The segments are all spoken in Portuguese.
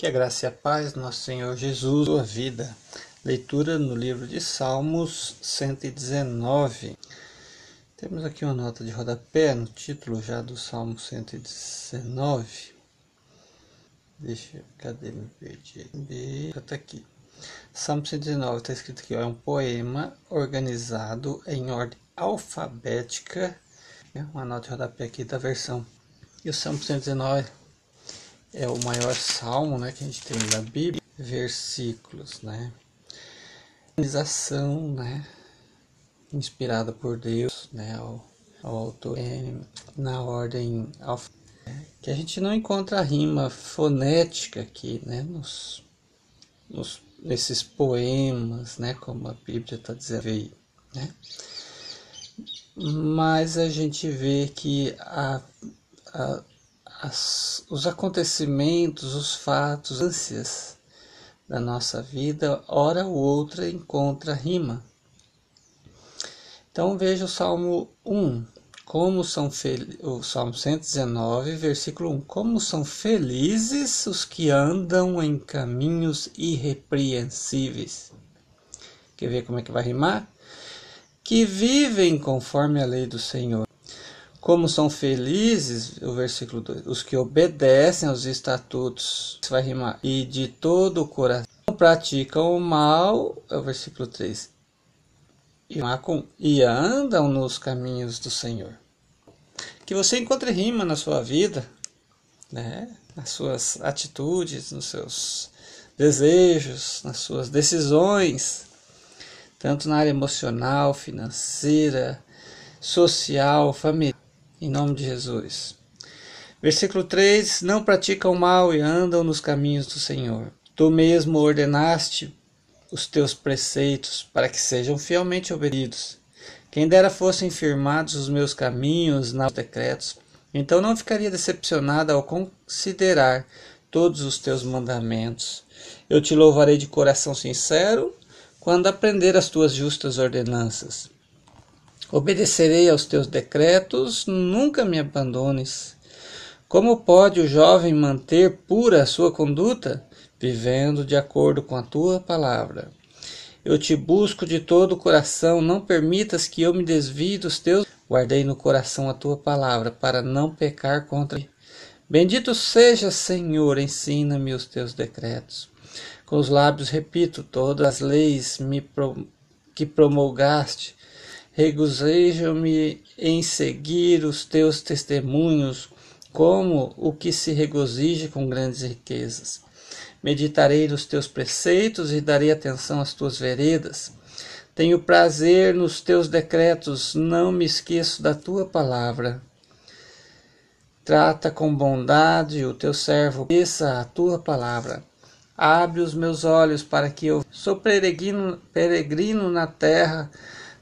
Que a graça e a paz do nosso Senhor Jesus, sua vida. Leitura no livro de Salmos 119. Temos aqui uma nota de rodapé no título já do Salmo 119. Deixa, cadê me perdi? Está aqui. Salmo 119 está escrito aqui, ó, é um poema organizado em ordem alfabética. É uma nota de rodapé aqui da versão. E o Salmo 119 é o maior salmo né, que a gente tem da Bíblia, versículos, né? Organização, né? Inspirada por Deus, né? Ao autor, é, na ordem né, que a gente não encontra rima fonética aqui, né? Nos, nos, nesses poemas, né? Como a Bíblia está dizendo aí, né? Mas a gente vê que a, a as, os acontecimentos, os fatos, ânsias da nossa vida, hora ou outra encontra rima. Então veja o Salmo 1, como são o Salmo 119, versículo 1. Como são felizes os que andam em caminhos irrepreensíveis. Quer ver como é que vai rimar? Que vivem conforme a lei do Senhor. Como são felizes, o versículo 2, os que obedecem aos estatutos, vai rimar, e de todo o coração praticam o mal, é o versículo 3, e andam nos caminhos do Senhor. Que você encontre rima na sua vida, né? nas suas atitudes, nos seus desejos, nas suas decisões, tanto na área emocional, financeira, social, familiar em nome de Jesus. Versículo 3: Não praticam mal e andam nos caminhos do Senhor. Tu mesmo ordenaste os teus preceitos para que sejam fielmente obedidos. Quem dera fossem firmados os meus caminhos nos decretos, então não ficaria decepcionada ao considerar todos os teus mandamentos. Eu te louvarei de coração sincero quando aprender as tuas justas ordenanças. Obedecerei aos teus decretos, nunca me abandones. Como pode o jovem manter pura a sua conduta? Vivendo de acordo com a tua palavra. Eu te busco de todo o coração, não permitas que eu me desvie dos teus. Guardei no coração a tua palavra, para não pecar contra ti. Bendito seja, Senhor, ensina-me os teus decretos. Com os lábios repito todas as leis me que promulgaste Regozijo-me em seguir os teus testemunhos, como o que se regozija com grandes riquezas. Meditarei nos teus preceitos e darei atenção às tuas veredas. Tenho prazer nos teus decretos, não me esqueço da tua palavra. Trata com bondade o teu servo, peça a tua palavra. Abre os meus olhos para que eu sou peregrino, peregrino na terra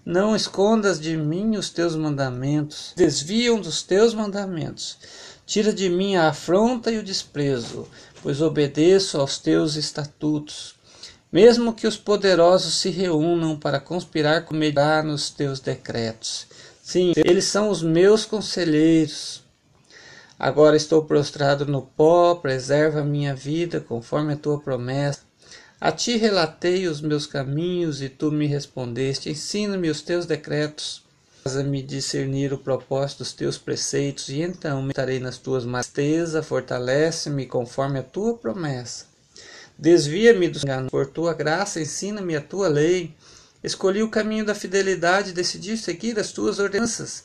não escondas de mim os teus mandamentos, desviam dos teus mandamentos. Tira de mim a afronta e o desprezo, pois obedeço aos teus estatutos. Mesmo que os poderosos se reúnam para conspirar comigo nos teus decretos. Sim, eles são os meus conselheiros. Agora estou prostrado no pó, preserva a minha vida conforme a tua promessa. A ti relatei os meus caminhos e tu me respondeste. Ensina-me os teus decretos. Faz-me discernir o propósito dos teus preceitos e então meditarei nas tuas masteza. Fortalece-me conforme a tua promessa. Desvia-me do engano. Por tua graça, ensina-me a tua lei. Escolhi o caminho da fidelidade e decidi seguir as tuas ordenanças.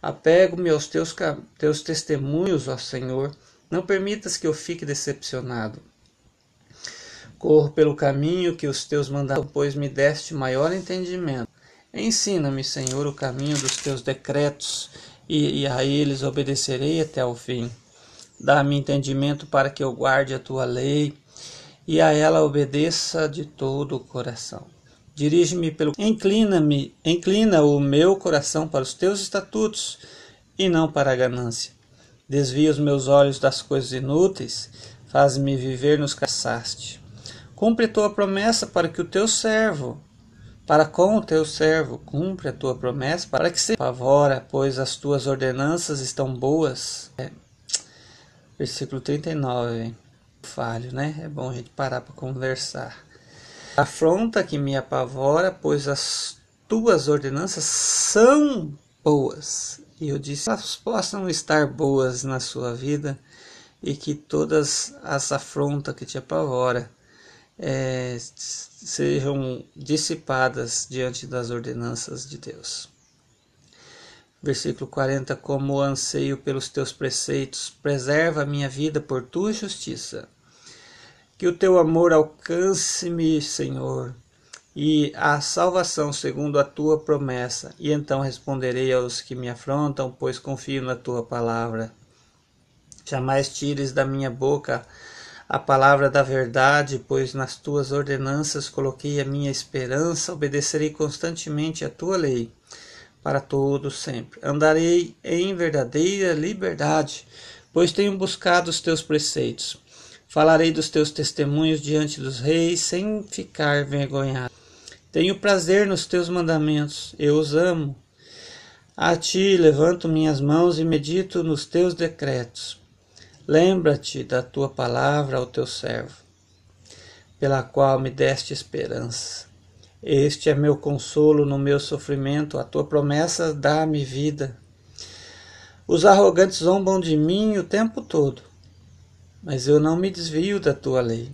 Apego-me aos teus, teus testemunhos, ó Senhor. Não permitas que eu fique decepcionado. Corro pelo caminho que os teus mandaram, pois me deste maior entendimento. Ensina-me, Senhor, o caminho dos teus decretos, e, e a eles obedecerei até o fim. Dá-me entendimento para que eu guarde a tua lei e a ela obedeça de todo o coração. Dirige-me pelo inclina-me, inclina o meu coração para os teus estatutos e não para a ganância. Desvia os meus olhos das coisas inúteis, faz-me viver nos caçaste. Cumpre a tua promessa para que o teu servo, para com o teu servo, cumpre a tua promessa para que se favora, pois as tuas ordenanças estão boas. É. Versículo 39. falho, né? É bom a gente parar para conversar. Afronta que me apavora, pois as tuas ordenanças são boas. E eu disse, elas possam estar boas na sua vida e que todas as afrontas que te apavora é, sejam dissipadas diante das ordenanças de Deus. Versículo 40: Como anseio pelos teus preceitos, preserva a minha vida por tua justiça. Que o teu amor alcance-me, Senhor, e a salvação segundo a tua promessa. E então responderei aos que me afrontam, pois confio na tua palavra. Jamais tires da minha boca a palavra da verdade, pois nas tuas ordenanças coloquei a minha esperança, obedecerei constantemente a tua lei, para todo sempre. Andarei em verdadeira liberdade, pois tenho buscado os teus preceitos. Falarei dos teus testemunhos diante dos reis, sem ficar envergonhado. Tenho prazer nos teus mandamentos, eu os amo. A ti levanto minhas mãos e medito nos teus decretos. Lembra-te da tua palavra ao teu servo, pela qual me deste esperança. Este é meu consolo no meu sofrimento, a tua promessa dá-me vida. Os arrogantes zombam de mim o tempo todo, mas eu não me desvio da tua lei.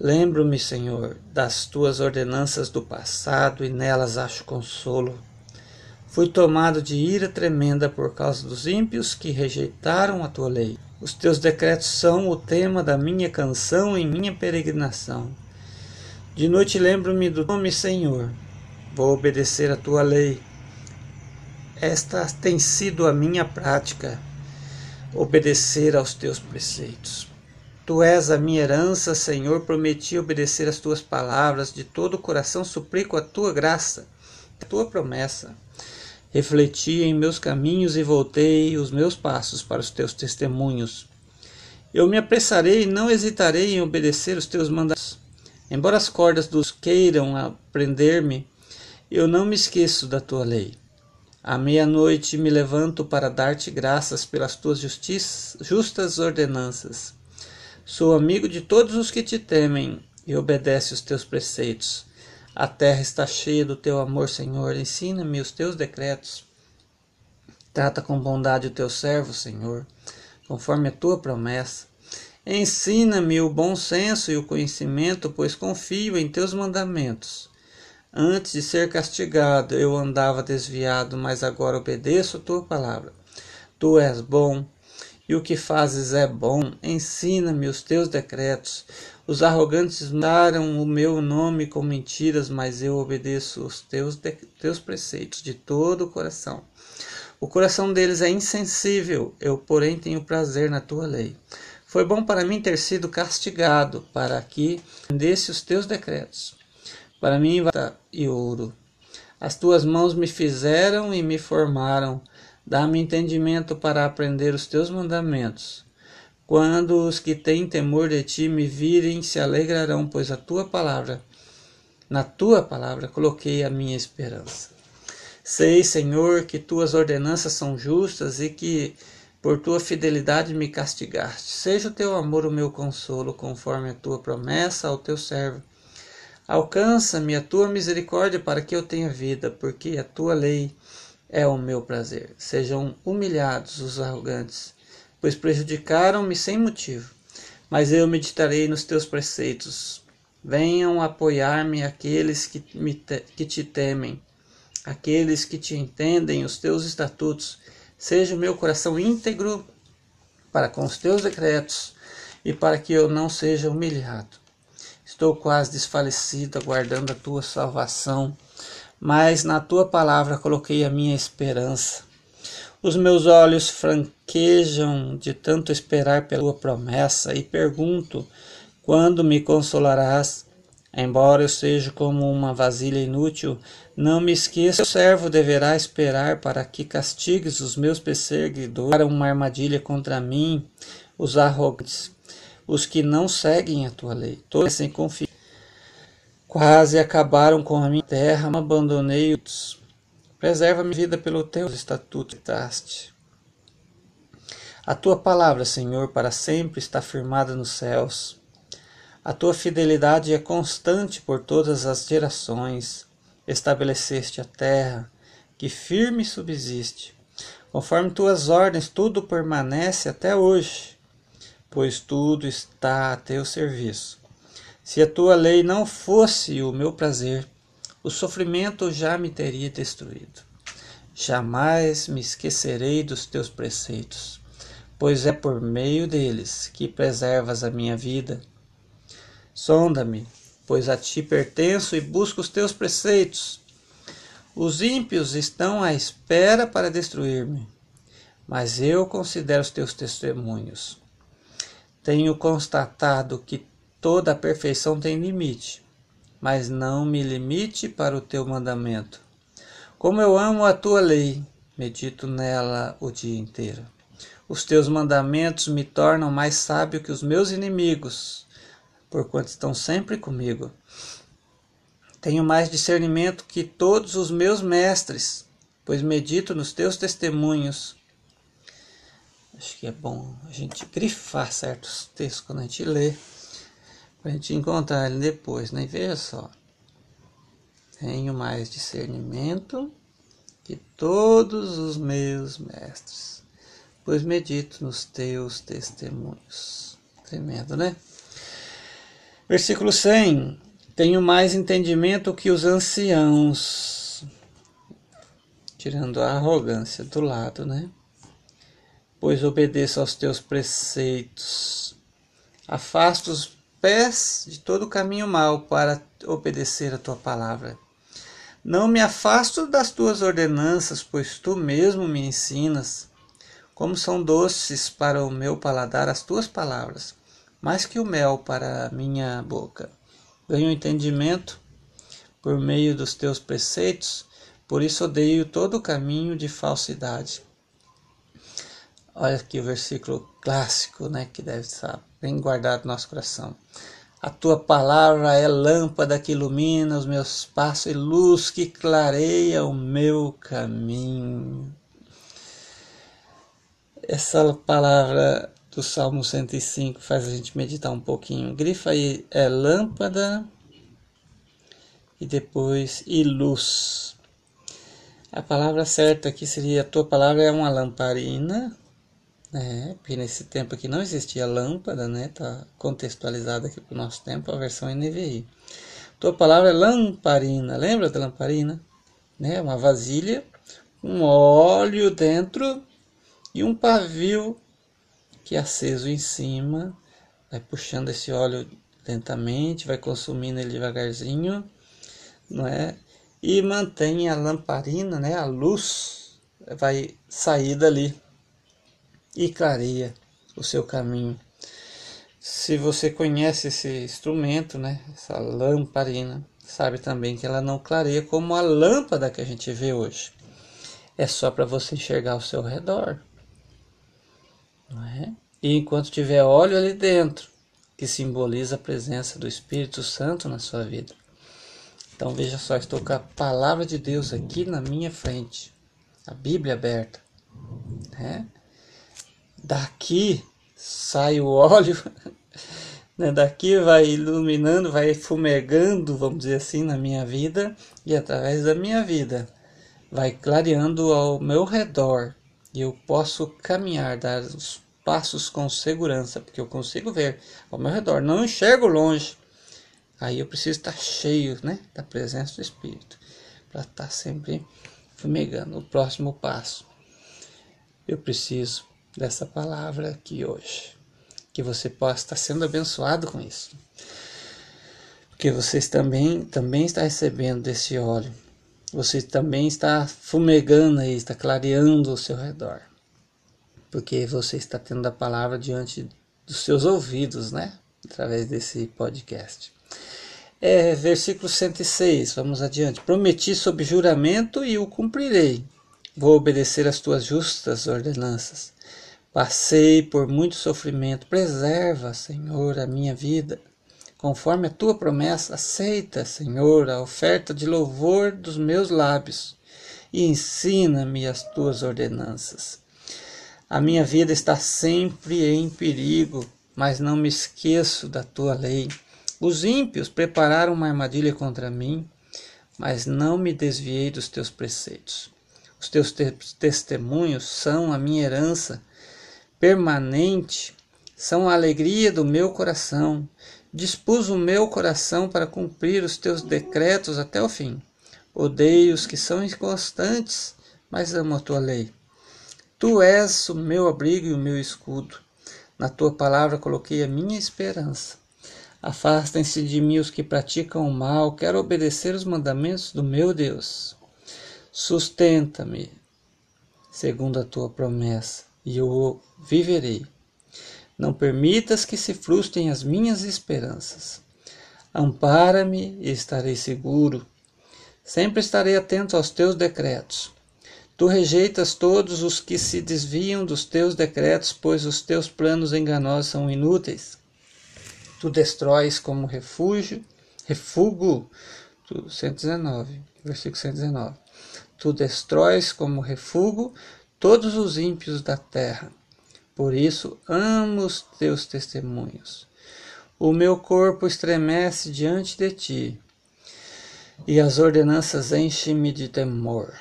Lembro-me, Senhor, das tuas ordenanças do passado e nelas acho consolo. Fui tomado de ira tremenda por causa dos ímpios que rejeitaram a tua lei. Os teus decretos são o tema da minha canção em minha peregrinação. De noite lembro-me do nome Senhor. Vou obedecer a tua lei. Esta tem sido a minha prática, obedecer aos teus preceitos. Tu és a minha herança, Senhor, prometi obedecer às tuas palavras, de todo o coração suplico a tua graça, a tua promessa. Refleti em meus caminhos e voltei os meus passos para os teus testemunhos. Eu me apressarei e não hesitarei em obedecer os teus mandatos. Embora as cordas dos queiram prender-me, eu não me esqueço da tua lei. À meia-noite me levanto para dar-te graças pelas tuas justas ordenanças. Sou amigo de todos os que te temem e obedece os teus preceitos. A terra está cheia do teu amor, Senhor. Ensina-me os teus decretos. Trata com bondade o teu servo, Senhor, conforme a tua promessa. Ensina-me o bom senso e o conhecimento, pois confio em teus mandamentos. Antes de ser castigado, eu andava desviado, mas agora obedeço a tua palavra. Tu és bom e o que fazes é bom. Ensina-me os teus decretos. Os arrogantes mudaram o meu nome com mentiras, mas eu obedeço os teus, teus preceitos de todo o coração. O coração deles é insensível, eu, porém, tenho prazer na tua lei. Foi bom para mim ter sido castigado, para que entendesse os teus decretos. Para mim, e ouro. As tuas mãos me fizeram e me formaram. Dá-me entendimento para aprender os teus mandamentos. Quando os que têm temor de ti me virem, se alegrarão, pois a tua palavra, na tua palavra coloquei a minha esperança. Sei, Senhor, que tuas ordenanças são justas e que por tua fidelidade me castigaste. Seja o teu amor o meu consolo, conforme a tua promessa ao teu servo. Alcança-me a tua misericórdia para que eu tenha vida, porque a tua lei é o meu prazer. Sejam humilhados os arrogantes pois prejudicaram-me sem motivo. Mas eu meditarei nos teus preceitos. Venham apoiar-me aqueles que, me te, que te temem, aqueles que te entendem os teus estatutos. Seja o meu coração íntegro para com os teus decretos e para que eu não seja humilhado. Estou quase desfalecido, aguardando a tua salvação, mas na tua palavra coloquei a minha esperança. Os meus olhos franquejam de tanto esperar pela tua promessa e pergunto: quando me consolarás? Embora eu seja como uma vasilha inútil, não me esqueça, o servo deverá esperar para que castigues os meus perseguidores para uma armadilha contra mim, os arrogantes, os que não seguem a tua lei, todos sem confiança. Quase acabaram com a minha terra, abandonei-os Preserva minha vida pelo teu estatuto que daste. A tua palavra, Senhor, para sempre está firmada nos céus. A tua fidelidade é constante por todas as gerações. Estabeleceste a terra, que firme subsiste. Conforme tuas ordens, tudo permanece até hoje, pois tudo está a teu serviço. Se a tua lei não fosse o meu prazer, o sofrimento já me teria destruído. Jamais me esquecerei dos teus preceitos, pois é por meio deles que preservas a minha vida. Sonda-me, pois a ti pertenço e busco os teus preceitos. Os ímpios estão à espera para destruir-me, mas eu considero os teus testemunhos. Tenho constatado que toda a perfeição tem limite, mas não me limite para o teu mandamento. Como eu amo a tua lei, medito nela o dia inteiro. Os teus mandamentos me tornam mais sábio que os meus inimigos, porquanto estão sempre comigo. Tenho mais discernimento que todos os meus mestres, pois medito nos teus testemunhos. Acho que é bom a gente grifar certos textos quando a gente lê, para a gente encontrar ele depois, né? E veja só. Tenho mais discernimento que todos os meus mestres, pois medito nos teus testemunhos. Tremendo, né? Versículo 100. Tenho mais entendimento que os anciãos. Tirando a arrogância do lado, né? Pois obedeço aos teus preceitos. Afasta os pés de todo caminho mau para obedecer a tua palavra. Não me afasto das tuas ordenanças, pois tu mesmo me ensinas. Como são doces para o meu paladar as tuas palavras, mais que o mel para a minha boca ganho entendimento por meio dos teus preceitos, por isso odeio todo caminho de falsidade. Olha aqui o versículo clássico, né, que deve estar bem guardado no nosso coração. A tua palavra é lâmpada que ilumina os meus passos e luz que clareia o meu caminho. Essa palavra do Salmo 105 faz a gente meditar um pouquinho. Grifa aí é lâmpada e depois e luz. A palavra certa aqui seria: a tua palavra é uma lamparina, né? Porque nesse tempo aqui não existia lâmpada, né? Tá contextualizada aqui para o nosso tempo a versão NVI. Tua palavra é lamparina, lembra da lamparina? Né? Uma vasilha, um óleo dentro e um pavio que é aceso em cima, vai puxando esse óleo lentamente, vai consumindo ele devagarzinho, não é? E mantém a lamparina, né? A luz vai sair dali e clareia o seu caminho. Se você conhece esse instrumento, né? Essa lamparina, sabe também que ela não clareia como a lâmpada que a gente vê hoje. É só para você enxergar ao seu redor. Não é? E enquanto tiver óleo ali dentro, que simboliza a presença do Espírito Santo na sua vida. Então veja só, estou com a palavra de Deus aqui na minha frente, a Bíblia aberta. Né? Daqui sai o óleo, né? daqui vai iluminando, vai fumegando, vamos dizer assim, na minha vida, e através da minha vida vai clareando ao meu redor, e eu posso caminhar, dar os passos com segurança, porque eu consigo ver ao meu redor, não enxergo longe. Aí eu preciso estar cheio né, da presença do Espírito, para estar sempre fumegando. O próximo passo, eu preciso dessa palavra aqui hoje, que você possa estar sendo abençoado com isso. Porque você também, também está recebendo desse óleo. Você também está fumegando aí, está clareando o seu redor porque você está tendo a palavra diante dos seus ouvidos, né? Através desse podcast. É, versículo 106, vamos adiante. Prometi sob juramento e o cumprirei. Vou obedecer às tuas justas ordenanças. Passei por muito sofrimento. Preserva, Senhor, a minha vida. Conforme a tua promessa, aceita, Senhor, a oferta de louvor dos meus lábios e ensina-me as tuas ordenanças. A minha vida está sempre em perigo, mas não me esqueço da tua lei. Os ímpios prepararam uma armadilha contra mim, mas não me desviei dos teus preceitos. Os teus te testemunhos são a minha herança permanente, são a alegria do meu coração. Dispus o meu coração para cumprir os teus decretos até o fim. Odeio os que são inconstantes, mas amo a tua lei. Tu és o meu abrigo e o meu escudo. Na tua palavra coloquei a minha esperança. Afastem-se de mim os que praticam o mal, quero obedecer os mandamentos do meu Deus. Sustenta-me, segundo a tua promessa, e eu viverei. Não permitas que se frustrem as minhas esperanças. Ampara-me e estarei seguro. Sempre estarei atento aos teus decretos. Tu rejeitas todos os que se desviam dos teus decretos, pois os teus planos enganosos são inúteis. Tu destróis como refúgio, refúgio, 119, versículo 119. Tu destróis como refúgio todos os ímpios da terra. Por isso amo os teus testemunhos. O meu corpo estremece diante de ti, e as ordenanças enchem-me de temor.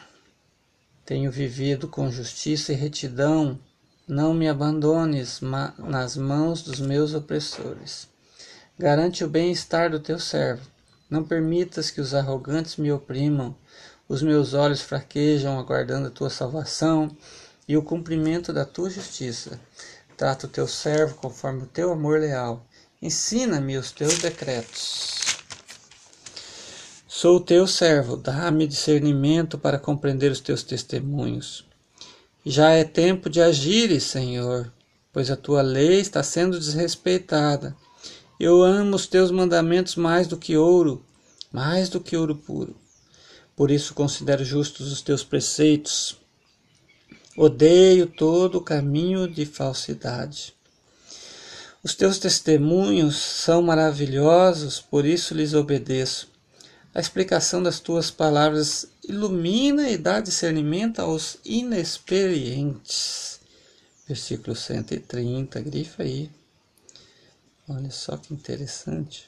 Tenho vivido com justiça e retidão. Não me abandones nas mãos dos meus opressores. Garante o bem-estar do teu servo. Não permitas que os arrogantes me oprimam. Os meus olhos fraquejam aguardando a tua salvação e o cumprimento da tua justiça. Trata o teu servo conforme o teu amor leal. Ensina-me os teus decretos. Sou teu servo, dá-me discernimento para compreender os teus testemunhos. Já é tempo de agires, Senhor, pois a tua lei está sendo desrespeitada. Eu amo os teus mandamentos mais do que ouro, mais do que ouro puro. Por isso considero justos os teus preceitos. Odeio todo caminho de falsidade. Os teus testemunhos são maravilhosos, por isso lhes obedeço. A explicação das tuas palavras ilumina e dá discernimento aos inexperientes. Versículo 130, grifa aí. Olha só que interessante.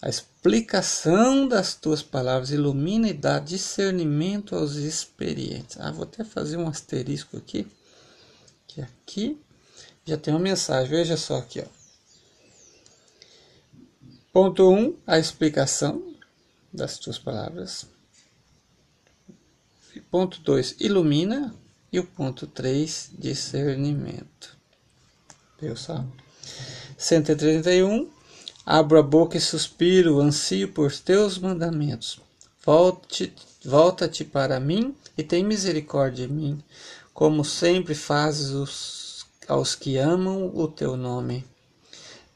A explicação das tuas palavras ilumina e dá discernimento aos experientes. Ah, vou até fazer um asterisco aqui. Que aqui já tem uma mensagem. Veja só aqui, ó. Ponto 1, um, a explicação das tuas palavras. Ponto 2, ilumina. E o ponto 3, discernimento. Viu só? 131. Abro a boca e suspiro, ansio por teus mandamentos. Volte, volta-te para mim e tem misericórdia de mim, como sempre fazes os, aos que amam o teu nome.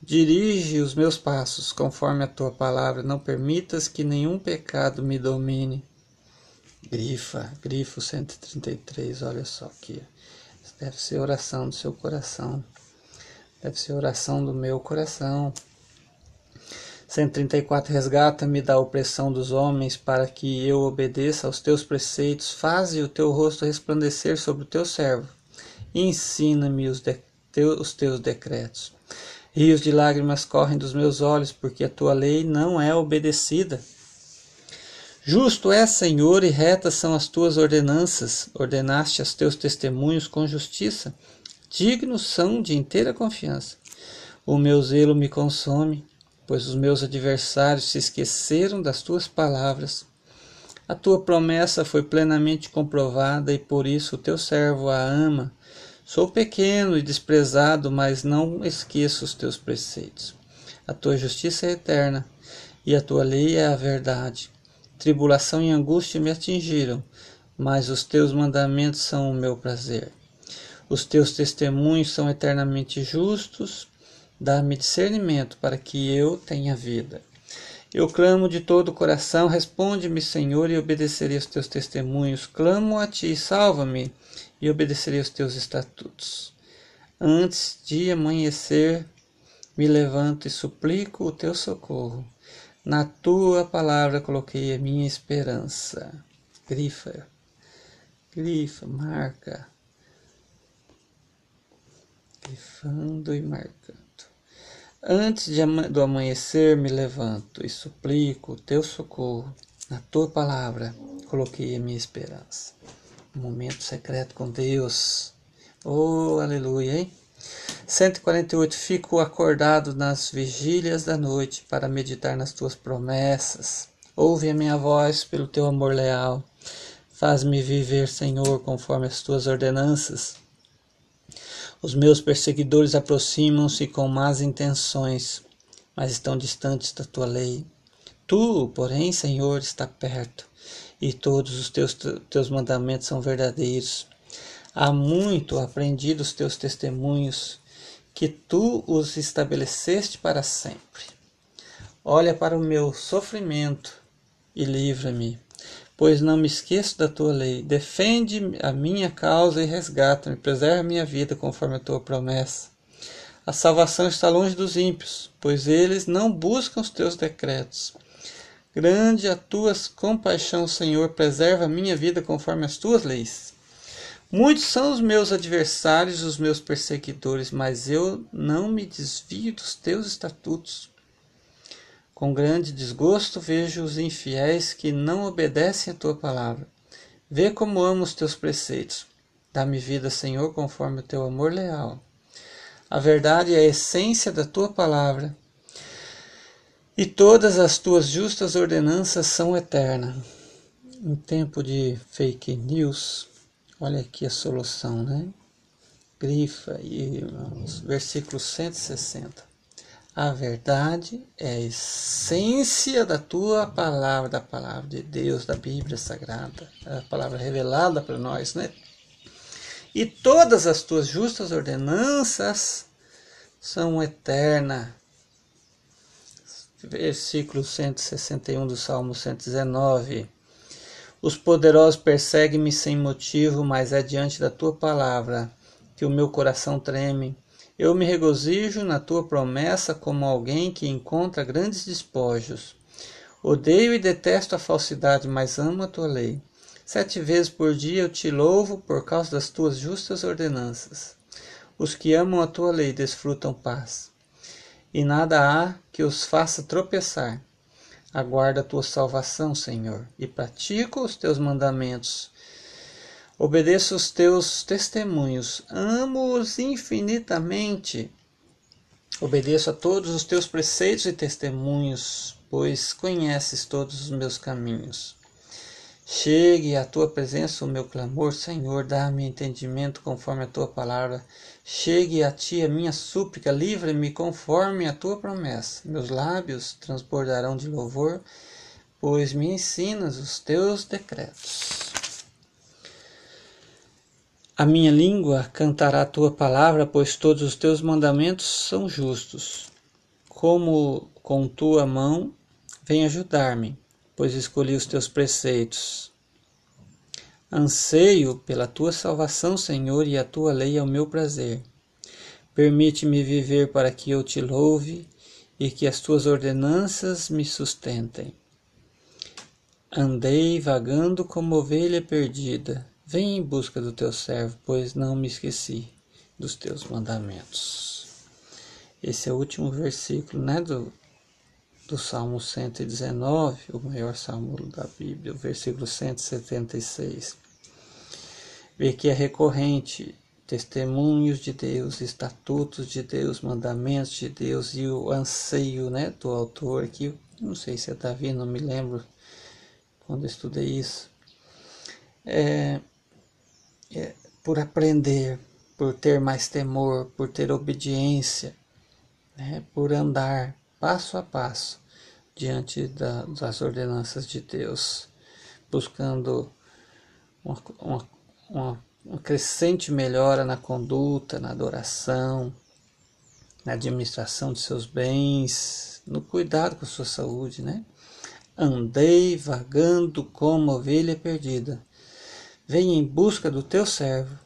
Dirige os meus passos conforme a tua palavra, não permitas que nenhum pecado me domine. Grifa, grifo 133, olha só aqui. Deve ser oração do seu coração. Deve ser oração do meu coração. 134 Resgata-me da opressão dos homens, para que eu obedeça aos teus preceitos. Faze o teu rosto resplandecer sobre o teu servo. Ensina-me os, os teus decretos. Rios de lágrimas correm dos meus olhos, porque a tua lei não é obedecida. Justo é, Senhor, e retas são as tuas ordenanças. Ordenaste as teus testemunhos com justiça. Dignos são de inteira confiança. O meu zelo me consome, pois os meus adversários se esqueceram das tuas palavras. A tua promessa foi plenamente comprovada e por isso o teu servo a ama. Sou pequeno e desprezado, mas não esqueço os teus preceitos. A tua justiça é eterna e a tua lei é a verdade. Tribulação e angústia me atingiram, mas os teus mandamentos são o meu prazer. Os teus testemunhos são eternamente justos. Dá-me discernimento para que eu tenha vida. Eu clamo de todo o coração, responde-me, Senhor, e obedecerei os teus testemunhos. Clamo a ti, salva-me e obedecerei os teus estatutos. Antes de amanhecer, me levanto e suplico o teu socorro. Na tua palavra coloquei a minha esperança. Grifa, grifa, marca. grifando e marcando. Antes do amanhecer me levanto e suplico teu socorro. Na tua palavra coloquei a minha esperança. Um momento secreto com Deus. Oh, aleluia, hein? 148. Fico acordado nas vigílias da noite para meditar nas tuas promessas. Ouve a minha voz pelo teu amor leal. Faz-me viver, Senhor, conforme as tuas ordenanças. Os meus perseguidores aproximam-se com más intenções, mas estão distantes da tua lei. Tu, porém, Senhor, está perto, e todos os teus, teus mandamentos são verdadeiros. Há muito aprendi dos teus testemunhos, que tu os estabeleceste para sempre. Olha para o meu sofrimento e livra-me, pois não me esqueço da tua lei. Defende a minha causa e resgata-me, preserva minha vida conforme a tua promessa. A salvação está longe dos ímpios, pois eles não buscam os teus decretos. Grande a tua compaixão, Senhor, preserva a minha vida conforme as tuas leis. Muitos são os meus adversários, os meus perseguidores, mas eu não me desvio dos teus estatutos. Com grande desgosto vejo os infiéis que não obedecem a tua palavra. Vê como amo os teus preceitos. Dá-me vida, Senhor, conforme o teu amor leal. A verdade é a essência da tua palavra, e todas as tuas justas ordenanças são eternas. Em tempo de fake news, olha aqui a solução, né? Grifa e irmãos, versículo 160. A verdade é a essência da tua palavra, da palavra de Deus, da Bíblia Sagrada, a palavra revelada para nós, né? E todas as tuas justas ordenanças são eternas. Versículo 161 do Salmo 119. Os poderosos perseguem-me sem motivo, mas é diante da tua palavra que o meu coração treme. Eu me regozijo na tua promessa como alguém que encontra grandes despojos. Odeio e detesto a falsidade, mas amo a tua lei. Sete vezes por dia eu te louvo por causa das tuas justas ordenanças. Os que amam a tua lei desfrutam paz, e nada há que os faça tropeçar. Aguarda a tua salvação, Senhor, e pratico os teus mandamentos. Obedeço os teus testemunhos, amo-os infinitamente. Obedeço a todos os teus preceitos e testemunhos, pois conheces todos os meus caminhos. Chegue à tua presença o meu clamor, Senhor, dá-me entendimento conforme a tua palavra. Chegue a ti a minha súplica, livra-me conforme a tua promessa. Meus lábios transbordarão de louvor, pois me ensinas os teus decretos. A minha língua cantará a tua palavra, pois todos os teus mandamentos são justos. Como com tua mão vem ajudar-me, pois escolhi os teus preceitos. Anseio pela tua salvação, Senhor, e a tua lei é o meu prazer. Permite-me viver para que eu te louve e que as tuas ordenanças me sustentem. Andei vagando como ovelha perdida Vem em busca do teu servo, pois não me esqueci dos teus mandamentos. Esse é o último versículo né, do, do Salmo 119, o maior salmo da Bíblia, o versículo 176. Vê que é recorrente testemunhos de Deus, estatutos de Deus, mandamentos de Deus e o anseio né, do autor aqui, não sei se é Davi, não me lembro quando estudei isso. É, é, por aprender, por ter mais temor, por ter obediência, né, por andar passo a passo diante da, das ordenanças de Deus, buscando uma, uma, uma, uma crescente melhora na conduta, na adoração, na administração de seus bens, no cuidado com sua saúde, né? Andei vagando como ovelha perdida Venha em busca do teu servo,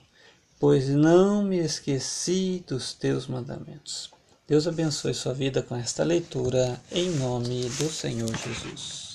pois não me esqueci dos teus mandamentos. Deus abençoe sua vida com esta leitura, em nome do Senhor Jesus.